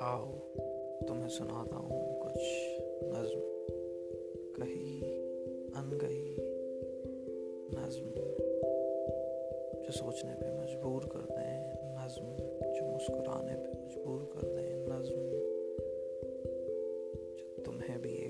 आओ, तुम्हें सुनाता हूँ कुछ नज्म। कही अनगही नज्म जो सोचने पे मजबूर कर दें, नज्म जो मुस्कुराने पे मजबूर कर दें, नज्म जो तुम्हें भी एक